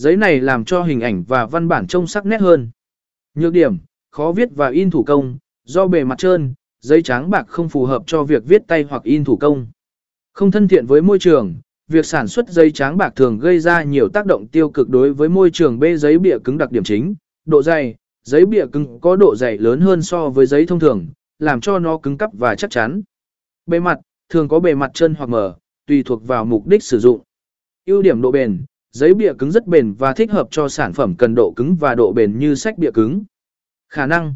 Giấy này làm cho hình ảnh và văn bản trông sắc nét hơn. Nhược điểm, khó viết và in thủ công, do bề mặt trơn, giấy trắng bạc không phù hợp cho việc viết tay hoặc in thủ công. Không thân thiện với môi trường, việc sản xuất giấy trắng bạc thường gây ra nhiều tác động tiêu cực đối với môi trường bê giấy bìa cứng đặc điểm chính, độ dày, giấy bìa cứng có độ dày lớn hơn so với giấy thông thường, làm cho nó cứng cắp và chắc chắn. Bề mặt, thường có bề mặt chân hoặc mở, tùy thuộc vào mục đích sử dụng. Ưu điểm độ bền, giấy bìa cứng rất bền và thích hợp cho sản phẩm cần độ cứng và độ bền như sách bìa cứng. Khả năng